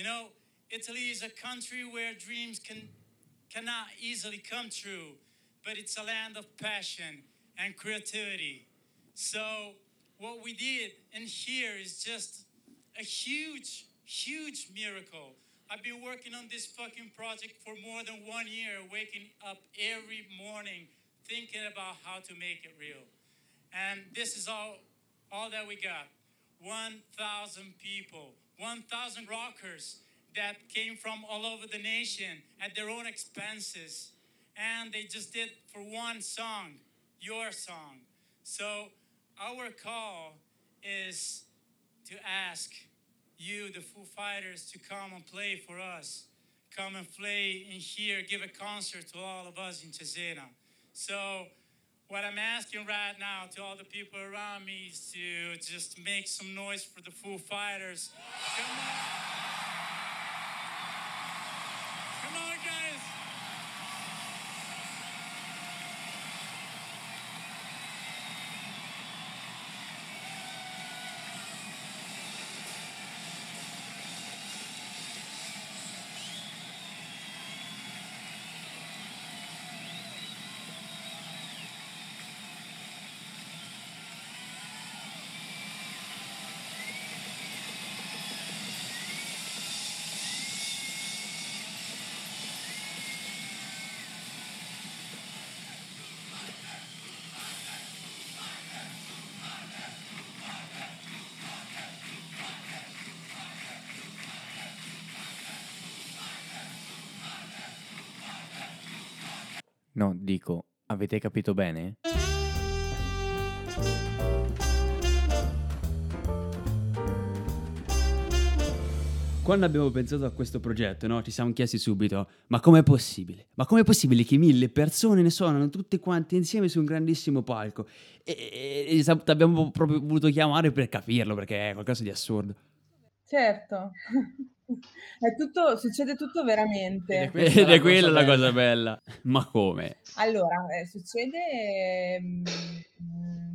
You know, Italy is a country where dreams can cannot easily come true, but it's a land of passion and creativity. So what we did in here is just a huge, huge miracle. I've been working on this fucking project for more than one year, waking up every morning thinking about how to make it real. And this is all all that we got. 1,000 people, 1,000 rockers that came from all over the nation at their own expenses. And they just did for one song, your song. So our call is to ask you, the Foo Fighters, to come and play for us. Come and play in here, give a concert to all of us in Cesena. So what I'm asking right now to all the people around me is to just make some noise for the Foo Fighters. Come on. No, dico, avete capito bene? Quando abbiamo pensato a questo progetto, no, ci siamo chiesti subito, ma com'è possibile? Ma com'è possibile che mille persone ne suonano tutte quante insieme su un grandissimo palco? E, e, e abbiamo proprio voluto chiamare per capirlo, perché è qualcosa di assurdo. Certo. È tutto succede tutto veramente. Ed è, Ed è quella la cosa bella. Ma come? Allora, eh, succede, mm,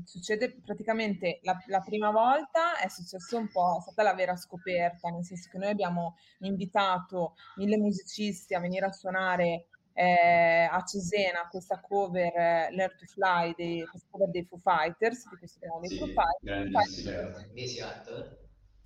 succede praticamente la, la prima volta è successo un po', è stata la vera scoperta, nel senso che noi abbiamo invitato mille musicisti a venire a suonare eh, a Cesena questa cover eh, Learn to Fly, dei, questa cover dei Foo Fighters, di si chiamano dei Foo Fighters.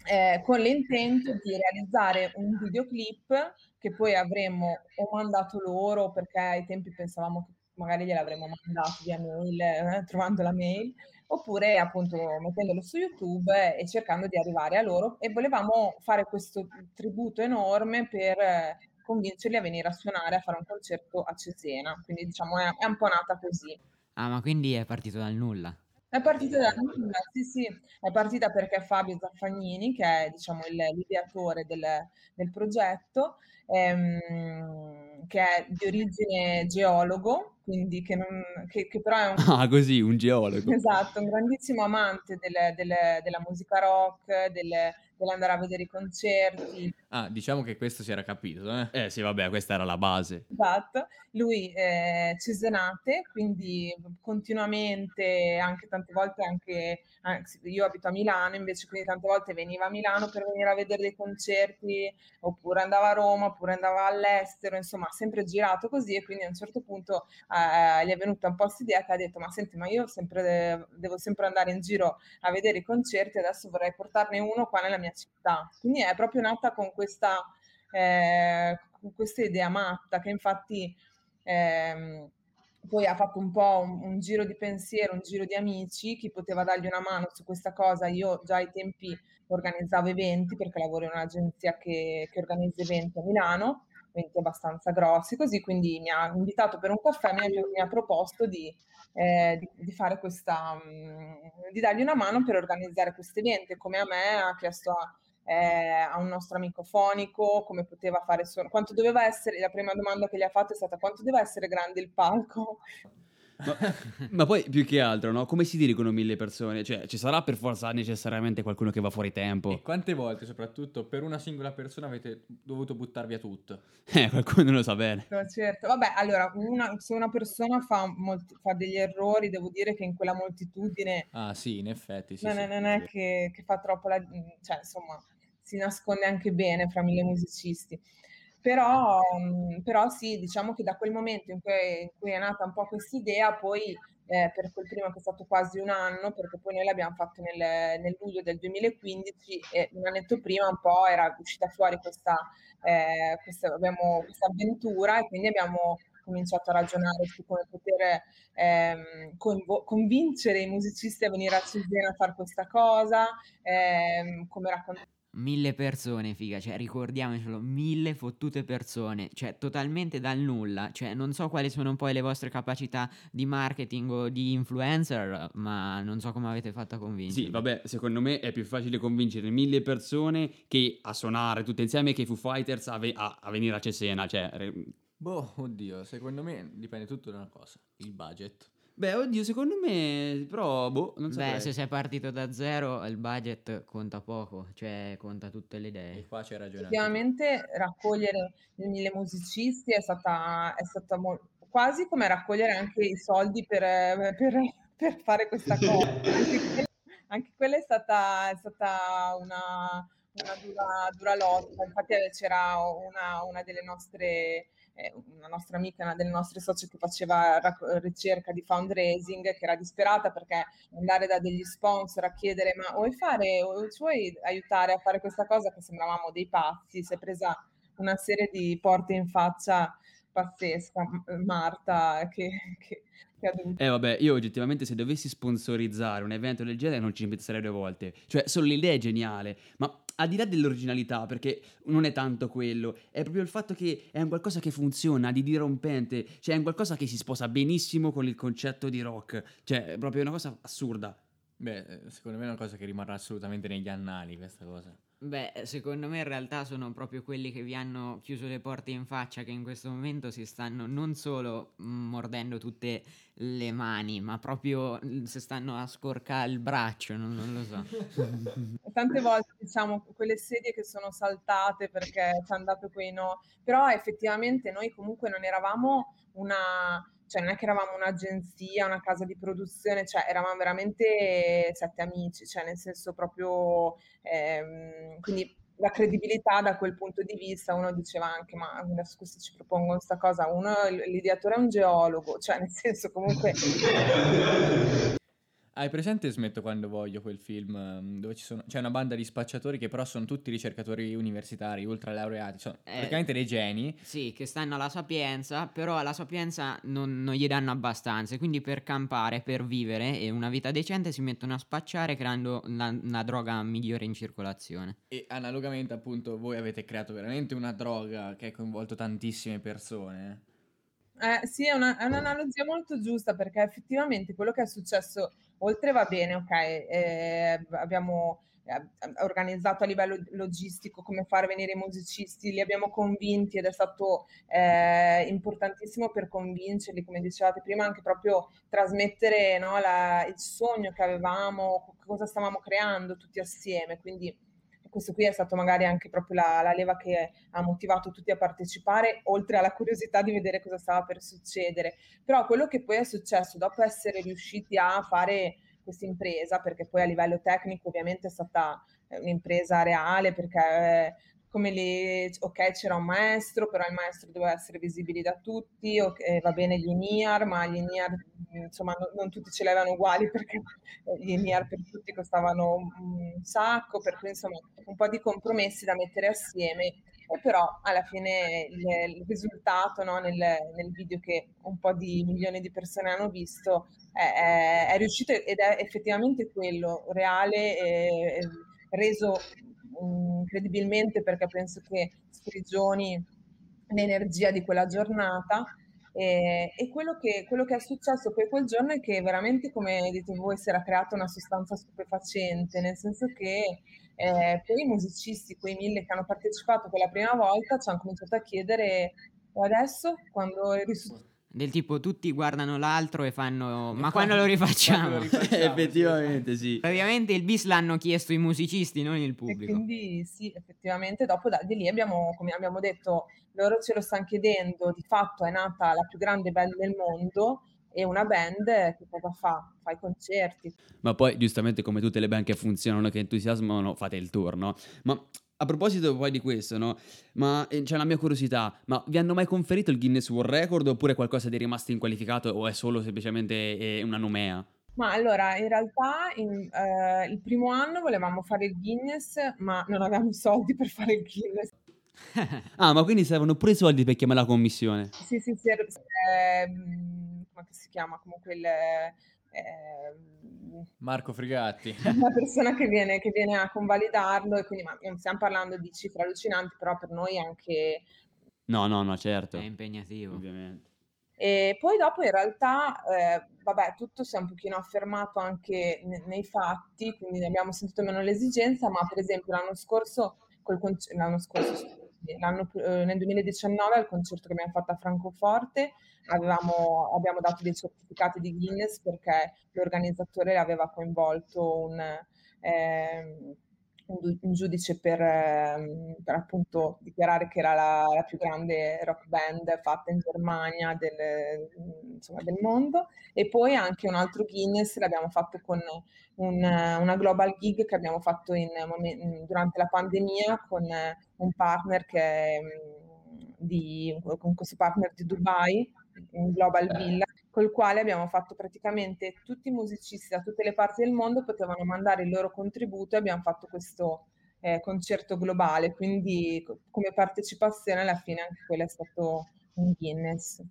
Eh, con l'intento di realizzare un videoclip che poi avremmo o mandato loro perché ai tempi pensavamo che magari gliel'avremmo mandato via mail, eh, trovando la mail, oppure appunto mettendolo su YouTube e cercando di arrivare a loro e volevamo fare questo tributo enorme per eh, convincerli a venire a suonare, a fare un concerto a Cesena. Quindi diciamo è, è un po' nata così. Ah, ma quindi è partito dal nulla? È partita da nulla, sì, sì, è partita perché Fabio Zaffagnini, che è diciamo il l'ideatore del, del progetto, ehm, che è di origine geologo, quindi che, non, che, che però è un... Ah, così, un geologo. Esatto, un grandissimo amante del, del, della musica rock, del, dell'andare a vedere i concerti. Ah, diciamo che questo si era capito, eh? Eh sì, vabbè, questa era la base. Esatto. Lui è cesenate, quindi continuamente, anche tante volte, anche, anzi, io abito a Milano, invece quindi tante volte veniva a Milano per venire a vedere dei concerti, oppure andava a Roma, oppure andava all'estero, insomma, sempre girato così e quindi a un certo punto eh, gli è venuta un po' questa idea che ha detto, ma senti, ma io sempre, devo sempre andare in giro a vedere i concerti, adesso vorrei portarne uno qua nella mia città. Quindi è proprio nata con questa, eh, questa idea matta che infatti ehm, poi ha fatto un po' un, un, giro di pensiero, un giro di amici, chi poteva dargli una mano su questa cosa. Io già ai tempi organizzavo eventi perché lavoro in un'agenzia che, che organizza eventi a Milano, eventi abbastanza grossi, così quindi mi ha invitato per un caffè, mi mi ha proposto di, eh, di, di, fare questa, mm, di dargli una mano per organizzare questo evento. Come a me ha chiesto a eh, a un nostro amico fonico, come poteva fare suono, quanto doveva essere, la prima domanda che gli ha fatto è stata quanto deve essere grande il palco? Ma, ma, poi più che altro, no? Come si dirigono mille persone? Cioè, ci sarà per forza necessariamente qualcuno che va fuori tempo. E quante volte, soprattutto per una singola persona, avete dovuto buttar via tutto? Eh, qualcuno lo sa bene. Certo, vabbè, allora, una, se una persona fa, molti, fa, degli errori, devo dire che in quella moltitudine. Ah, sì, in effetti. Sì, non, sì, non è che, che, fa troppo la. cioè, insomma si nasconde anche bene fra mille musicisti. Però, mhmm, però sì, diciamo che da quel momento in cui, in cui è nata un po' quest'idea, poi eh, per quel primo che è stato quasi un anno, perché poi noi l'abbiamo fatto nel, nel luglio del 2015 e un annetto prima un po' era uscita fuori questa, eh, questa, abbiamo, questa avventura e quindi abbiamo cominciato a ragionare su come poter ehm, convo- convincere i musicisti a venire a Cesena a fare questa cosa, ehm, come raccontare Mille persone, figa, cioè ricordiamocelo, mille fottute persone, cioè totalmente dal nulla, cioè non so quali sono poi le vostre capacità di marketing o di influencer, ma non so come avete fatto a convincere. Sì, vabbè, secondo me è più facile convincere mille persone che a suonare tutte insieme che i Foo Fighters a, ve- a- a venire a Cesena, cioè... re- Boh, oddio, secondo me dipende tutto da una cosa, il budget. Beh, oddio, secondo me, però, boh, non so. Beh, se sei partito da zero, il budget conta poco, cioè conta tutte le E idee. qua c'è ragione. Effettivamente raccogliere i mille musicisti è stata, è stata mo- quasi come raccogliere anche i soldi per, per- per fare questa cosa. Anche quella, anche quella è stata, è stata una, una dura, dura lotta. Infatti eh, c'era una, una delle nostre, una nostra amica, una delle nostre socie che faceva ricerca di fundraising, che era disperata perché andare da degli sponsor a chiedere ma vuoi fare, ci vuoi aiutare a fare questa cosa che sembravamo dei pazzi, si è presa una serie di porte in faccia pazzesca, M- Marta, che, che- che ha dovuto... Eh vabbè, io oggettivamente se dovessi sponsorizzare un evento del genere non ci penserei due volte. Cioè, solo l'idea è geniale, ma al di là dell'originalità, perché non è tanto quello, è proprio il fatto che è un qualcosa che funziona, di dirompente, cioè è un qualcosa che si sposa benissimo con il concetto di rock. Cioè, è proprio una cosa assurda. Beh, eh, secondo me è una cosa che rimarrà assolutamente negli annali questa cosa. Beh, secondo me in realtà sono proprio quelli che vi hanno chiuso le porte in faccia che in questo momento si stanno non solo mm, mordendo tutte le mani, ma proprio mm, si stanno a scorcare il braccio, non, non lo so. Tante volte diciamo quelle sedie che sono saltate perché ci hanno dato quei no, però effettivamente noi comunque non eravamo una, cioè non è che eravamo un'agenzia, una casa di produzione, cioè eravamo veramente sette amici, cioè nel senso proprio, ehm, quindi la credibilità da quel punto di vista, uno diceva anche, ma adesso questi ci propongono questa cosa, uno, l'ideatore è un geologo, cioè nel senso comunque... Hai presente Smetto quando voglio quel film ehm, dove ci sono, c'è una banda di spacciatori che però sono tutti ricercatori universitari, ultra laureati, sono Eh. praticamente dei geni. Sì, che stanno alla sapienza, però alla sapienza non, non gli danno abbastanza, e quindi per campare, per vivere e una vita decente si mettono a spacciare creando la, la droga migliore in circolazione. E analogamente appunto voi avete creato veramente una droga che ha coinvolto tantissime persone. Eh, sì, è, una- è un'analogia molto giusta perché effettivamente quello che è successo, oltre va bene, ok, eh, abbiamo eh, organizzato a livello logistico come far venire i musicisti, li abbiamo convinti ed è stato eh, importantissimo per convincerli, come dicevate prima, anche proprio trasmettere no, la- il sogno che avevamo, cosa stavamo creando tutti assieme. Quindi questo qui è stato magari anche proprio la, la leva che ha motivato tutti a partecipare, oltre alla curiosità di vedere cosa stava per succedere. Però quello che poi è successo dopo essere riusciti a fare questa impresa, perché poi a livello tecnico ovviamente è stata eh, un'impresa reale, perché eh, come le, ok c'era un maestro, però il maestro doveva essere visibile da tutti, ok, va bene gli INIAR, ma gli INIAR insomma non, non tutti ce l'avevano uguali perché gli INIAR per tutti costavano un sacco, per cui insomma un po' di compromessi da mettere assieme. E però alla fine il, il risultato no, nel, nel, video che un po' di milioni di persone hanno visto è, è, è riuscito ed è effettivamente quello, reale, e, reso incredibilmente perché penso che sprigioni l'energia di quella giornata. E, e quello, che, quello, che, è successo poi quel giorno è che veramente, come dite voi, si era creata una sostanza stupefacente, nel senso che eh, poi i musicisti, quei mille che hanno partecipato quella prima volta, ci hanno cominciato a chiedere adesso, quando risu- del tipo tutti guardano l'altro e fanno ma quando lo rifacciamo? Quando lo rifacciamo, Effettivamente sì. Praticamente il bis l'hanno chiesto i musicisti, non il pubblico. E quindi sì, effettivamente dopo da, di lì abbiamo, come abbiamo detto, loro ce lo stanno chiedendo, di fatto è nata la più grande band del mondo e una band che cosa fa? Fa i concerti. Ma poi giustamente come tutte le band che funzionano, che entusiasmano, fate il tour, no? Ma A proposito poi di questo, no? Ma eh, c'è la mia curiosità, ma vi hanno mai conferito il Guinness World Record oppure qualcosa di rimasto inqualificato o è solo semplicemente eh, una nomea? Ma allora, in realtà in- eh, il primo anno volevamo fare il Guinness, ma non avevamo soldi per fare il Guinness. Ah, ma quindi servono pure i soldi per chiamare la commissione. Sì, sì, sì, ehm, come si chiama? Comunque il, ehm, Marco Frigatti. una persona che viene, che viene a convalidarlo e quindi ma non stiamo parlando di cifre allucinanti, però per noi è anche... No, no, no, certo. È impegnativo. Ovviamente. E poi dopo in realtà, eh, vabbè, tutto si è un pochino affermato anche ne- nei fatti, quindi ne abbiamo sentito meno l'esigenza, ma per esempio l'anno scorso, l'anno scorso, eh, nel 2019 al concerto che abbiamo fatto a Francoforte avevamo, abbiamo dato dei certificati di Guinness perché l'organizzatore aveva coinvolto un, ehm, un, giudice per, ehm, per appunto dichiarare che era la, la più grande rock band fatta in Germania del, insomma, del mondo. E poi anche un altro Guinness l'abbiamo fatto con un- una global gig che abbiamo fatto in momen- durante la pandemia con un partner che è, mm, di, con questo partner di Dubai, un Global Villa, col quale abbiamo fatto praticamente tutti i musicisti da tutte le parti del mondo potevano mandare il loro contributo e abbiamo fatto questo eh, concerto globale, quindi co- come partecipazione alla fine anche quello è stato un Guinness.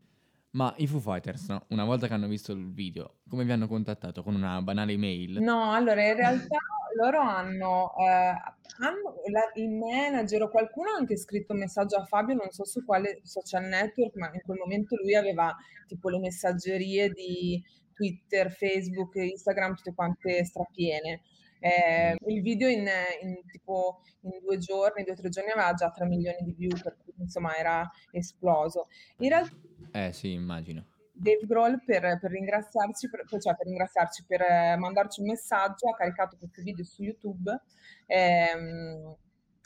Ma i Foo Fighters, no? Una volta che hanno visto il video, come vi hanno contattato? Con una banale email? No, allora in realtà loro hanno, eh, hanno la- il manager o qualcuno ha anche scritto un messaggio a Fabio, non so su quale social network, ma in quel momento lui aveva tipo le messaggerie di Twitter, Facebook, Instagram, tutte quante strapiene. Eh, il video in, in tipo in due giorni, due o tre giorni aveva già 3 milioni di view, per cui insomma era esploso. In realtà Eh sì, immagino. Dave Grohl per, per ringraziarci, per, cioè per ringraziarci, per eh, mandarci un messaggio, ha caricato questo video su YouTube ehm,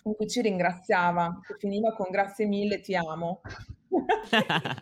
in cui ci ringraziava, che finiva con grazie mille, ti amo.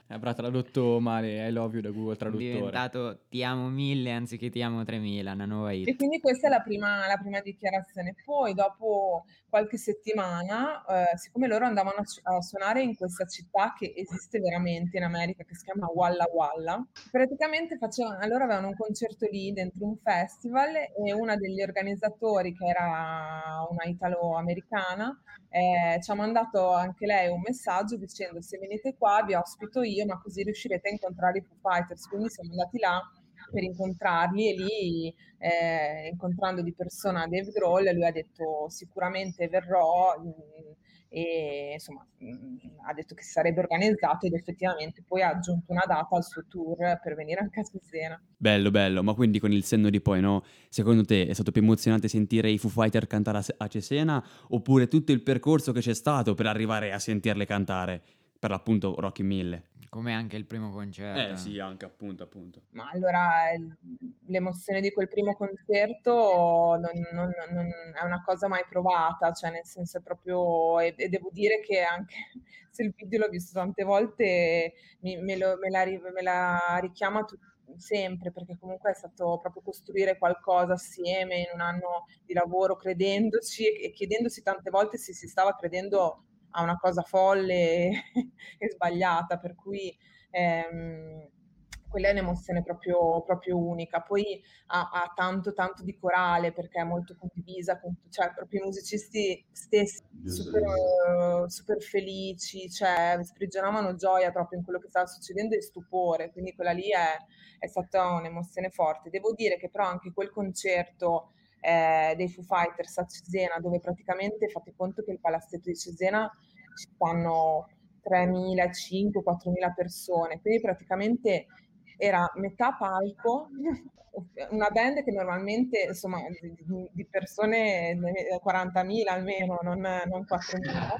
Avrà tradotto male I love you da Google È Traduttore. diventato ti amo mille anziché ti amo 3000, una nuova E hit. quindi questa è la prima, la prima dichiarazione. Poi, dopo qualche settimana, eh, siccome loro andavano a, su- a suonare in questa città che esiste veramente in America, che si chiama Walla Walla, praticamente facevano, allora avevano un concerto lì dentro un festival e una degli organizzatori, che era una italo-americana, eh, ci ha mandato anche lei un messaggio dicendo se venite qua vi ospito io, ma così riuscirete a incontrare i Foo Fighters. Quindi siamo andati là per incontrarli e lì eh, incontrando di persona Dave Grohl lui ha detto sicuramente verrò mh, e insomma mh, ha detto che si sarebbe organizzato ed effettivamente poi ha aggiunto una data al suo tour per venire anche a Cesena. Bello, bello, ma quindi con il senno di poi, no? Secondo te è stato più emozionante sentire i Foo Fighter cantare a Cesena oppure tutto il percorso che c'è stato per arrivare a sentirle cantare? Per l'appunto Rocky 1000. Come anche il primo concerto. Eh sì, anche appunto, appunto. Ma allora l'emozione di quel primo concerto non, non- non- è una cosa mai provata, cioè nel senso è proprio, e, e devo dire che anche se il video l'ho visto tante volte, mi- me, lo- me la, me la richiama tut- sempre, perché comunque è stato proprio costruire qualcosa assieme in un anno di lavoro, credendoci e chiedendosi tante volte se si stava credendo a una cosa folle e, sbagliata, per cui ehm, quella è un'emozione proprio, proprio unica. Poi ha, ha tanto, tanto di corale perché è molto condivisa, con, cioè proprio i musicisti stessi super, super felici, cioè sprigionavano gioia proprio in quello che stava succedendo e stupore, quindi quella lì è, è stata un'emozione forte. Devo dire che però anche quel concerto eh, dei Foo Fighters a Cesena, dove praticamente fate conto che il palazzetto di Cesena ci stanno 3.000, 5.000, 4.000 persone, quindi praticamente era metà palco, una band che normalmente insomma di, di persone 40.000 almeno, non, non 4.000.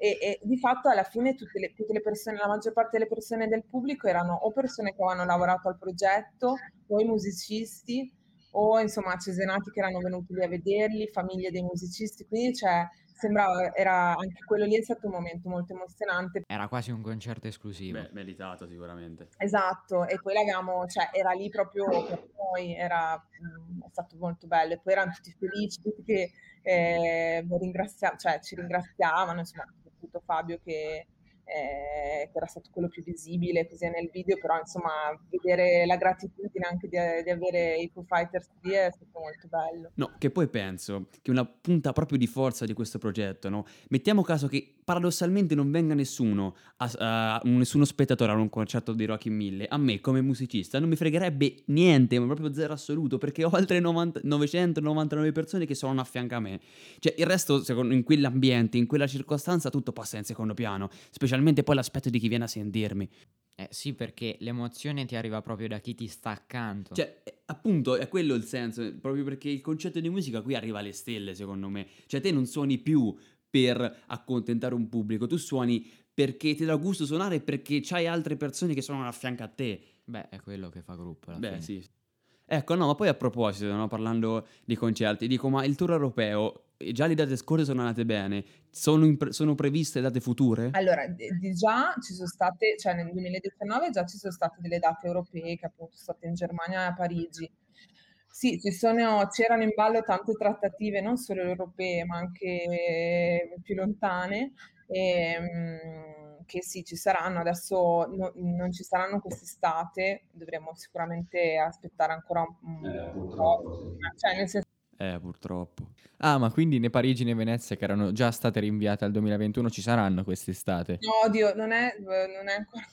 E, e, di fatto alla fine tutte le, tutte le, persone, la maggior parte delle persone del pubblico erano o persone che avevano lavorato al progetto o i musicisti o insomma cesenati che erano venuti lì a vederli, famiglie dei musicisti, quindi c'è sembrava, era anche quello lì è stato un momento molto emozionante. Era quasi un concerto esclusivo. Beh, meritato sicuramente. Esatto, e poi l'avevamo, cioè era lì proprio per noi, era, mh, è stato molto bello. E poi erano tutti felici, tutti che eh, ringrazia- cioè, ci ringraziavano, insomma, soprattutto Fabio che eh, che era stato quello più visibile così nel video, però insomma vedere la gratitudine anche di, di avere i Foo Fighters lì è stato molto bello. No, che poi penso che una punta proprio di forza di questo progetto, no? Mettiamo caso che paradossalmente non venga nessuno, a, a, nessuno spettatore a un concerto di Rocky 1000, a me come musicista non mi fregherebbe niente, ma proprio zero assoluto, perché ho altre 90, 999 persone che sono a fianco a me. Cioè il resto, secondo, in quell'ambiente, in quella circostanza, tutto passa in secondo piano, specialmente poi l'aspetto di chi viene a sentirmi. Eh sì, perché l'emozione ti arriva proprio da chi ti sta accanto. Cioè, eh, appunto, è quello il senso, proprio perché il concetto di musica qui arriva alle stelle, secondo me. Cioè, te non suoni più per accontentare un pubblico, tu suoni perché ti dà gusto suonare e perché c'hai altre persone che suonano a fianco a te. Beh, è quello che fa gruppo. alla Beh, fine. sì. Ecco, no, ma poi a proposito, no, parlando di concerti, dico, ma il tour europeo, già le date scorse sono andate bene, sono, in pre- sono previste date future? Allora, di già ci sono state, cioè nel 2019 già ci sono state delle date europee che appunto sono state in Germania e a Parigi. Sì, ci sono, c'erano in ballo tante trattative, non solo europee, ma anche più lontane, ehm, che sì, ci saranno. Adesso no- non ci saranno quest'estate, dovremmo sicuramente aspettare ancora un, un po'. Cioè, nel senso, Eh, purtroppo. Ah, ma quindi né Parigi né Venezia, che erano già state rinviate al 2021, ci saranno quest'estate? no, oddio, non è, non è ancora...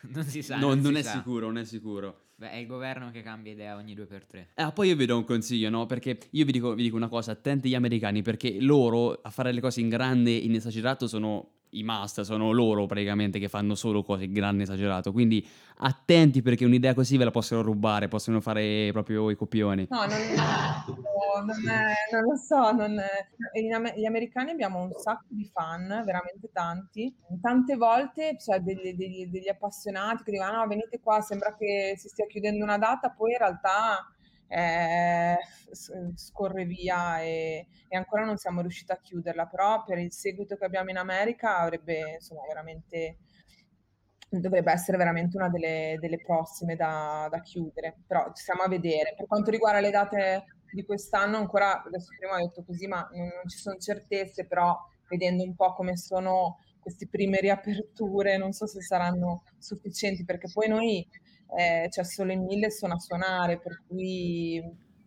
non si sa. No, non non si è sa. sicuro, non è sicuro. Beh, è il governo che cambia idea ogni due per tre. Ah, poi io vi do un consiglio, no? Perché io vi dico, vi dico una cosa, attenti gli americani, perché loro a fare le cose in grande e in esagerato sono i master, sono loro praticamente che fanno solo cose grande e esagerato. Quindi attenti perché un'idea così ve la possono rubare, possono fare proprio i copioni. No, non, no, non è- non lo so, non è- gli americani abbiamo un sacco di fan, veramente tanti. Tante volte c'è degli, degli- degli appassionati che dicono, "Ah, no, venite qua, sembra che si stia chiudendo una data, poi in realtà eh, s- scorre via e, e ancora non siamo riusciti a chiuderla, però per il seguito che abbiamo in America avrebbe, insomma, veramente dovrebbe essere veramente una delle, delle prossime da, da chiudere, però ci stiamo a vedere. Per quanto riguarda le date di quest'anno, ancora, adesso prima ho detto così, ma non, non ci sono certezze, però vedendo un po' come sono queste prime riaperture, non so se saranno sufficienti, perché poi noi eh, c'è solo in mille sono a suonare, per cui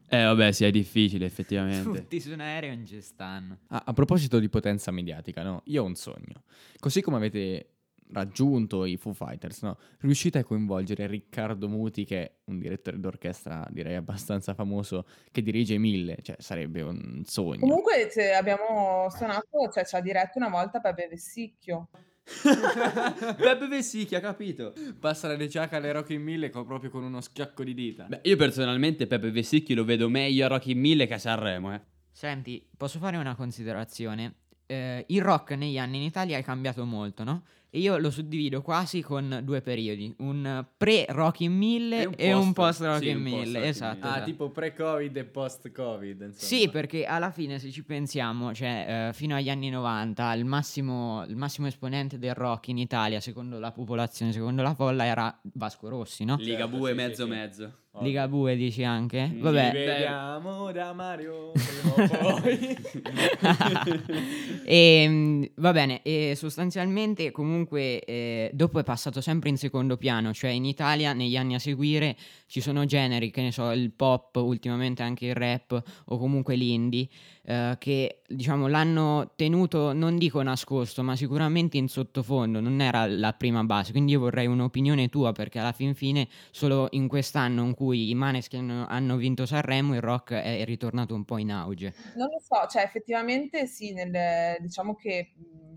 Eh, vabbè, sì, è difficile effettivamente. Tutti su un aereo non ci stanno. Ah, a proposito di potenza mediatica, no? Io ho un sogno. Così come avete raggiunto i Foo Fighters, no? Riuscite a coinvolgere Riccardo Muti, che è un direttore d'orchestra, direi abbastanza famoso, che dirige Mille, cioè sarebbe un sogno. comunque se abbiamo suonato, cioè ci ha diretto una volta Pepe Vessicchio. Beppe Vessicchia, capito? Passa la reciaca alle Rock in Mille co- proprio con uno schiocco di dita. Beh, io personalmente Peppe Vessicchio lo vedo meglio a Rocky 1000 che a Sanremo, eh. Senti, posso fare una considerazione? Eh, il rock negli anni in Italia è cambiato molto, no? E io lo suddivido quasi con due periodi, un pre-Rock in 1000 E un un post- post-Rock in un 1000, post-Rock in esatto. 1000. Ah, esatto. tipo pre-Covid e post-Covid, insomma. Sì, perché alla fine se ci pensiamo, cioè eh, fino agli anni 90 il massimo, il massimo esponente del rock in Italia, secondo la popolazione, secondo la folla, era Vasco Rossi, no? Liga Certo, mezzo sì, sì. mezzo. Liga Bue dici anche? Vabbè, Ci vediamo da Mario e, mm, va bene, e sostanzialmente comunque eh, dopo è passato sempre in secondo piano, cioè in Italia negli anni a seguire ci sono generi, che ne so, il pop, ultimamente anche il rap o comunque l'indie, eh, che diciamo l'hanno tenuto, non dico nascosto, ma sicuramente in sottofondo, non era la prima base, quindi io vorrei un'opinione tua perché alla fin fine solo in quest'anno in cui i Maneskin hanno, vinto Sanremo il rock è ritornato un po' in auge. Non lo so, cioè effettivamente sì, nel- diciamo che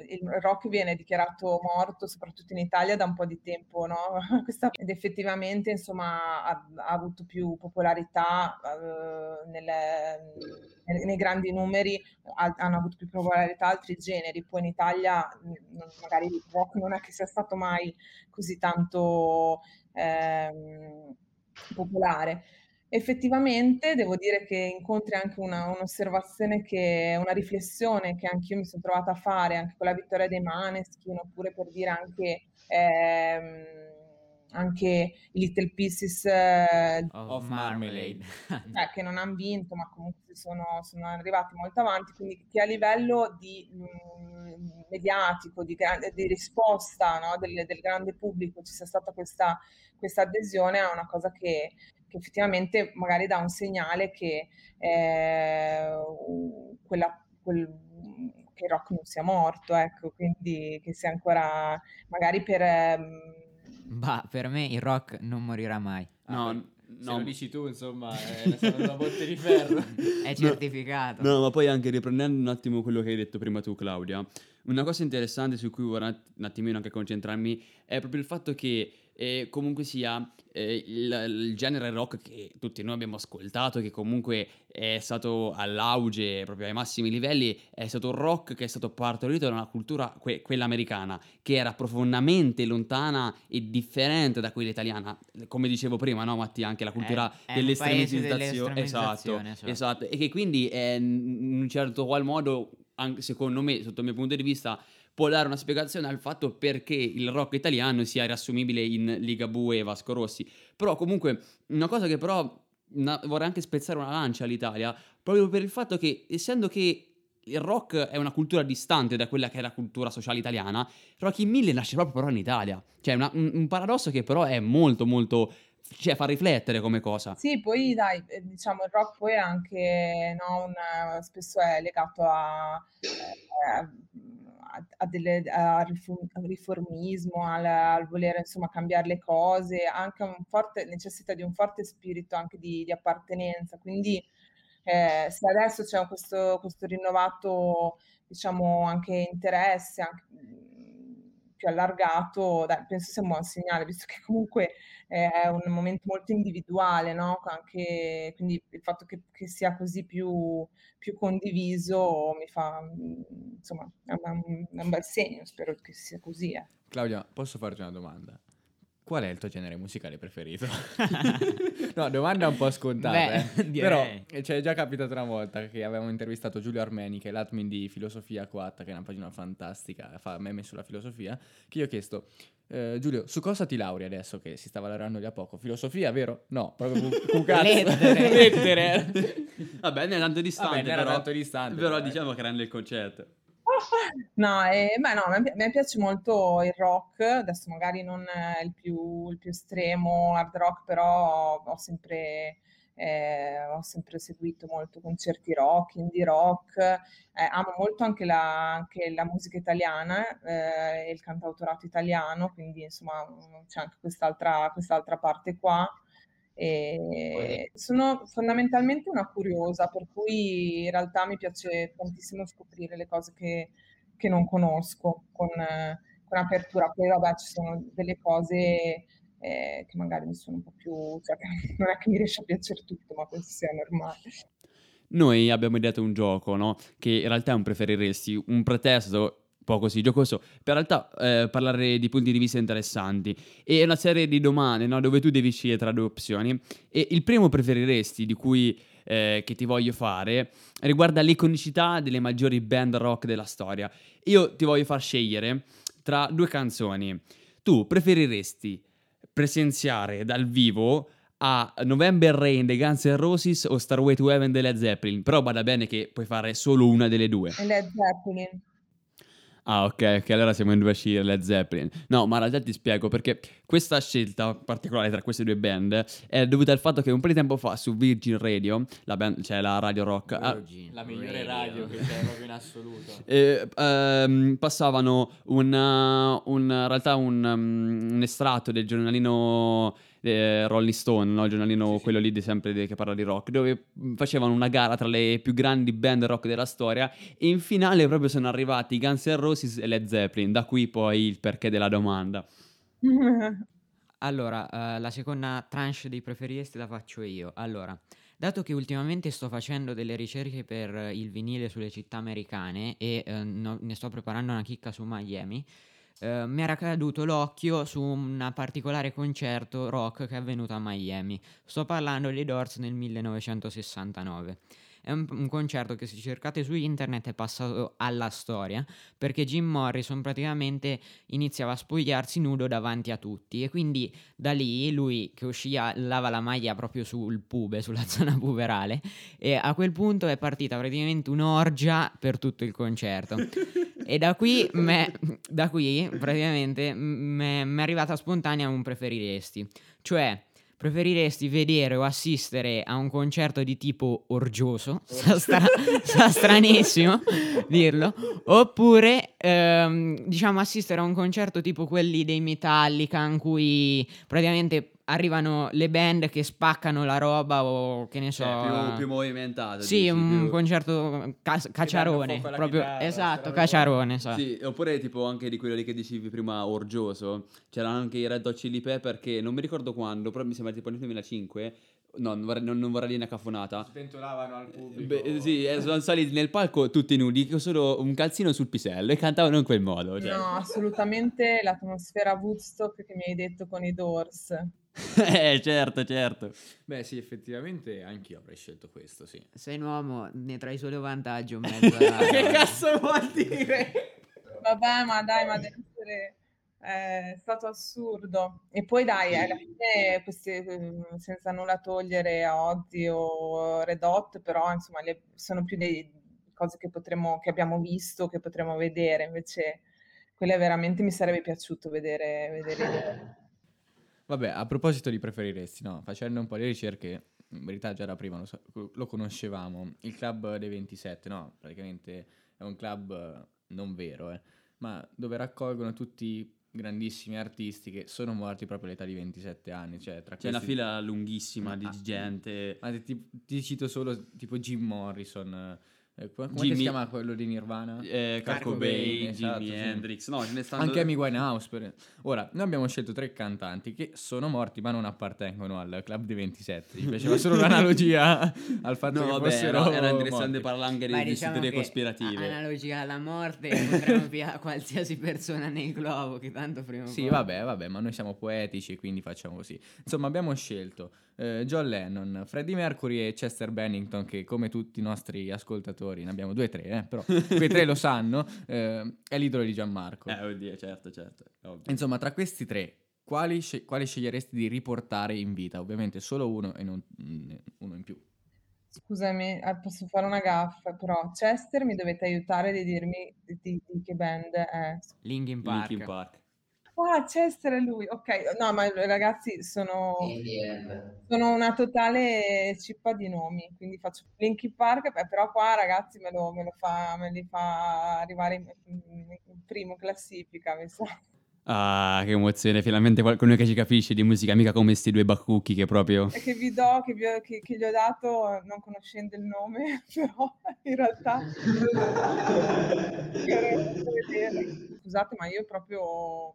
il rock viene dichiarato morto, soprattutto in Italia, da un po' di tempo, no? Ed effettivamente, insomma, ha, ha avuto più popolarità eh, nelle- nei, grandi numeri, ha- hanno avuto più popolarità altri generi. Poi in Italia magari il rock non è che sia stato mai così tanto ehm, popolare. effettivamente devo dire che incontri anche una un'osservazione che una riflessione che anch'io mi son trovata a fare anche con la vittoria dei Maneskin, oppure per dire anche ehm, anche i Little Pieces ehm, Of Marmalade. Eh, che non han vinto, ma comunque sono sono arrivati molto avanti, quindi che a livello di, mhmm, mediatico, di grande di risposta, no, del del grande pubblico ci sia stata questa questa adesione è una cosa che che effettivamente magari dà un segnale che, u quella quel che il rock non sia morto, ecco, quindi che sia ancora magari per, mhmm Bah, per me il rock non morirà mai. No, Ah, n- Se no. lo dici tu, insomma, è una botte di ferro. È certificato. No, ma poi anche riprendendo un attimo quello che hai detto prima tu, Claudia, una cosa interessante su cui vorrei un attimino anche concentrarmi è proprio il fatto che eh, comunque sia eh, il, il genere rock che tutti noi abbiamo ascoltato, che comunque è stato all'auge, proprio ai massimi livelli, è stato un rock che è stato partorito da una cultura, que- quella americana, che era profondamente lontana e differente da quella italiana. Come dicevo prima, no Mattia, anche la cultura È- è paese dell'estremizzazione. Esatto, dell'estremizzazione, esatto. E che quindi eh, in un certo qual modo, anche secondo me, sotto il mio punto di vista, può dare una spiegazione al fatto perché il rock italiano sia riassumibile in Ligabue e Vasco Rossi. Però comunque una cosa che però una- vorrei anche spezzare una lancia all'Italia, proprio per il fatto che essendo che il rock è una cultura distante da quella che è la cultura sociale italiana, Rocky Mille nasce proprio però in Italia. Cioè una- un, un paradosso che però è molto molto... cioè fa riflettere come cosa. Sì, poi dai, eh, diciamo il rock poi è anche, no, un, spesso è legato a, eh, a, a delle, al riformismo, al, al volere insomma cambiare le cose, anche un forte, necessita di un forte spirito anche di, di appartenenza. Quindi eh, se adesso c'è questo, questo rinnovato, diciamo, anche interesse, anche, più allargato, dai, penso sia un buon segnale, visto che comunque eh, è un momento molto individuale, no? Anche, quindi il fatto che, che sia così più, più condiviso mi fa, mh, insomma, è un, è un bel segno, spero che sia così. eh. Claudia, posso farti una domanda? Qual è il tuo genere musicale preferito? no, domanda un po' scontata, Beh, eh. direi. però eh, ci è già capitato una volta che avevamo intervistato Giulio Armeni, che è l'admin di Filosofia Quatt, che è una pagina fantastica, fa meme sulla filosofia, che io ho chiesto, eh, Giulio, su cosa ti lauri adesso che si stava lavorando lì a poco? Filosofia, vero? No, proprio cu- cu cazzo. Lettere. Lettere. Vabbè, non è tanto distante, Vabbè, era però, tanto distante, però però, eh. diciamo che rende il concetto. No, eh, beh, no, a me, piace molto il rock, adesso magari non eh, il più, il più estremo hard rock, però ho sempre, eh, ho sempre seguito molto concerti rock, indie rock, eh, amo molto anche la, anche la musica italiana eh, e il cantautorato italiano, quindi insomma mm, c'è anche quest'altra quest'altra parte qua. E sono fondamentalmente una curiosa, per cui in realtà mi piace tantissimo scoprire le cose che, che non conosco con, con apertura. Poi vabbè, ci sono delle cose eh, che magari mi sono un po' più... cioè non è che mi riesce a piacere tutto, ma penso sia normale. Noi abbiamo ideato un gioco, no? Che in realtà è un preferiresti, un pretesto po' così giocoso, per realtà eh, parlare di punti di vista interessanti. E una serie di domande, no? Dove tu devi scegliere tra due opzioni. E il primo preferiresti, di cui eh, che ti voglio fare, riguarda l'iconicità delle maggiori band rock della storia. Io ti voglio far scegliere tra due canzoni. Tu preferiresti presenziare dal vivo a November Rain dei Guns N' Roses o Starway to Heaven dei Led Zeppelin. Però bada bene che puoi fare solo una delle due. Led Zeppelin. Ah, ok, ok, allora siamo in due a scegliere Led Zeppelin. No, ma in realtà ti spiego perché questa scelta particolare tra queste due band è dovuta al fatto che un po' di tempo fa su Virgin Radio, la band, cioè la radio rock, ah, La migliore radio che c'è proprio in assoluto. eh, ehm, passavano una- un, in realtà un, um, un estratto del giornalino eh, Rolling Stone, no? il giornalino Sì, quello lì di sempre di- che parla di rock, dove facevano una gara tra le più grandi band rock della storia e in finale proprio sono arrivati Guns N' Roses e Led Zeppelin, da qui poi il perché della domanda. Allora, eh, la seconda tranche dei preferiresti la faccio io. Allora, dato che ultimamente sto facendo delle ricerche per il vinile sulle città americane e eh, no- ne sto preparando una chicca su Miami, eh, mi era caduto l'occhio su un particolare concerto rock che è avvenuto a Miami. Sto parlando dei Doors nel 1969. È un, un, concerto che se cercate su internet è passato alla storia perché Jim Morrison praticamente iniziava a spogliarsi nudo davanti a tutti e quindi da lì lui che usciva lava la maglia proprio sul pube, sulla zona puberale e a quel punto è partita praticamente un'orgia per tutto il concerto. e da qui, me, da qui praticamente mi è arrivata spontanea un preferiresti, cioè preferiresti vedere o assistere a un concerto di tipo orgioso, sa, stra- sa stranissimo dirlo, oppure ehm, diciamo assistere a un concerto tipo quelli dei Metallica in cui praticamente arrivano le band che spaccano la roba o che ne so. Cioè, più, più movimentato. Sì, dici, un più... concerto ca- cacciarone. Proprio, chitarra, esatto, cacciarone. So. Sì, oppure tipo anche di quello lì che dicevi prima, orgioso. C'erano anche i Red Hot Chili Pepper che non mi ricordo quando, però mi sembra tipo nel 2005 No, non vorrei, non, non vorrei dire una cafonata. Sventolavano al pubblico. Beh, sì, eh, sono saliti nel palco tutti nudi, con solo un calzino sul pisello e cantavano in quel modo. Cioè. No, assolutamente l'atmosfera Woodstock che mi hai detto con i Doors. eh, certo, certo. Beh, sì, effettivamente anch'io avrei scelto questo, sì. Sei un uomo, ne trai solo vantaggio mezzo alla... che cazzo vuol dire? Vabbè, ma dai, ma deve essere è stato assurdo. E poi dai, alla fine, questi, mhmm, senza nulla togliere a Ozzy o Red Hot, però insomma le, sono più delle cose che, potremmo, che abbiamo visto, che potremmo vedere, invece quelle veramente mi sarebbe piaciuto vedere. vedere. Vabbè, a proposito di preferiresti, no, facendo un po' di ricerche, in verità già da prima lo, lo conoscevamo, il club dei 27, no, praticamente è un club non vero, eh, ma dove raccolgono tutti grandissimi artisti che sono morti proprio all'età di 27 anni. Cioè, tra C'è questi... una fila lunghissima di ah, gente. Ma ti, ti, cito solo tipo Jim Morrison, eh, come Jimmy, si chiama quello di Nirvana? Eh, Cobain, esatto, Jimi Hendrix. No, ce ne stanno... Anche Amy Winehouse. Per... Ora, noi abbiamo scelto tre cantanti che sono morti ma non appartengono al club dei 27. Mi piaceva solo l'analogia al fatto no, che vabbè, fossero no, era interessante morti. parlare anche di, diciamo teorie cospirative. Analogia alla morte potremmo via qualsiasi persona nel globo che tanto prima Sì, poi... vabbè, vabbè, ma noi siamo poetici quindi facciamo così. Insomma, abbiamo scelto eh, John Lennon, Freddie Mercury e Chester Bennington che come tutti i nostri ascoltatori, ne abbiamo due o tre eh, però quei tre lo sanno, eh, è l'idolo di Gianmarco. Eh, oddio, certo, certo. Ovvio. Insomma, tra questi tre, quali, sce- quali, sceglieresti di riportare in vita? Ovviamente solo uno e non mh, uno in più. Scusami, eh, posso fare una gaffa, però Chester mi dovete aiutare di dirmi di, di, di che band è. Linkin Park. Linkin Park. Ah, Chester è lui, ok. No, ma ragazzi, sono, sono una totale cippa di nomi, quindi faccio Linkin Park, beh, però qua ragazzi me, lo, me, lo fa, me li fa arrivare in, in primo classifica, mi sa. Ah, che emozione, finalmente qualcuno che ci capisce di musica, mica come sti due baccucchi che proprio... E che vi do, che, vi ho, che, che gli ho dato non conoscendo il nome, però in realtà... Scusate, ma io proprio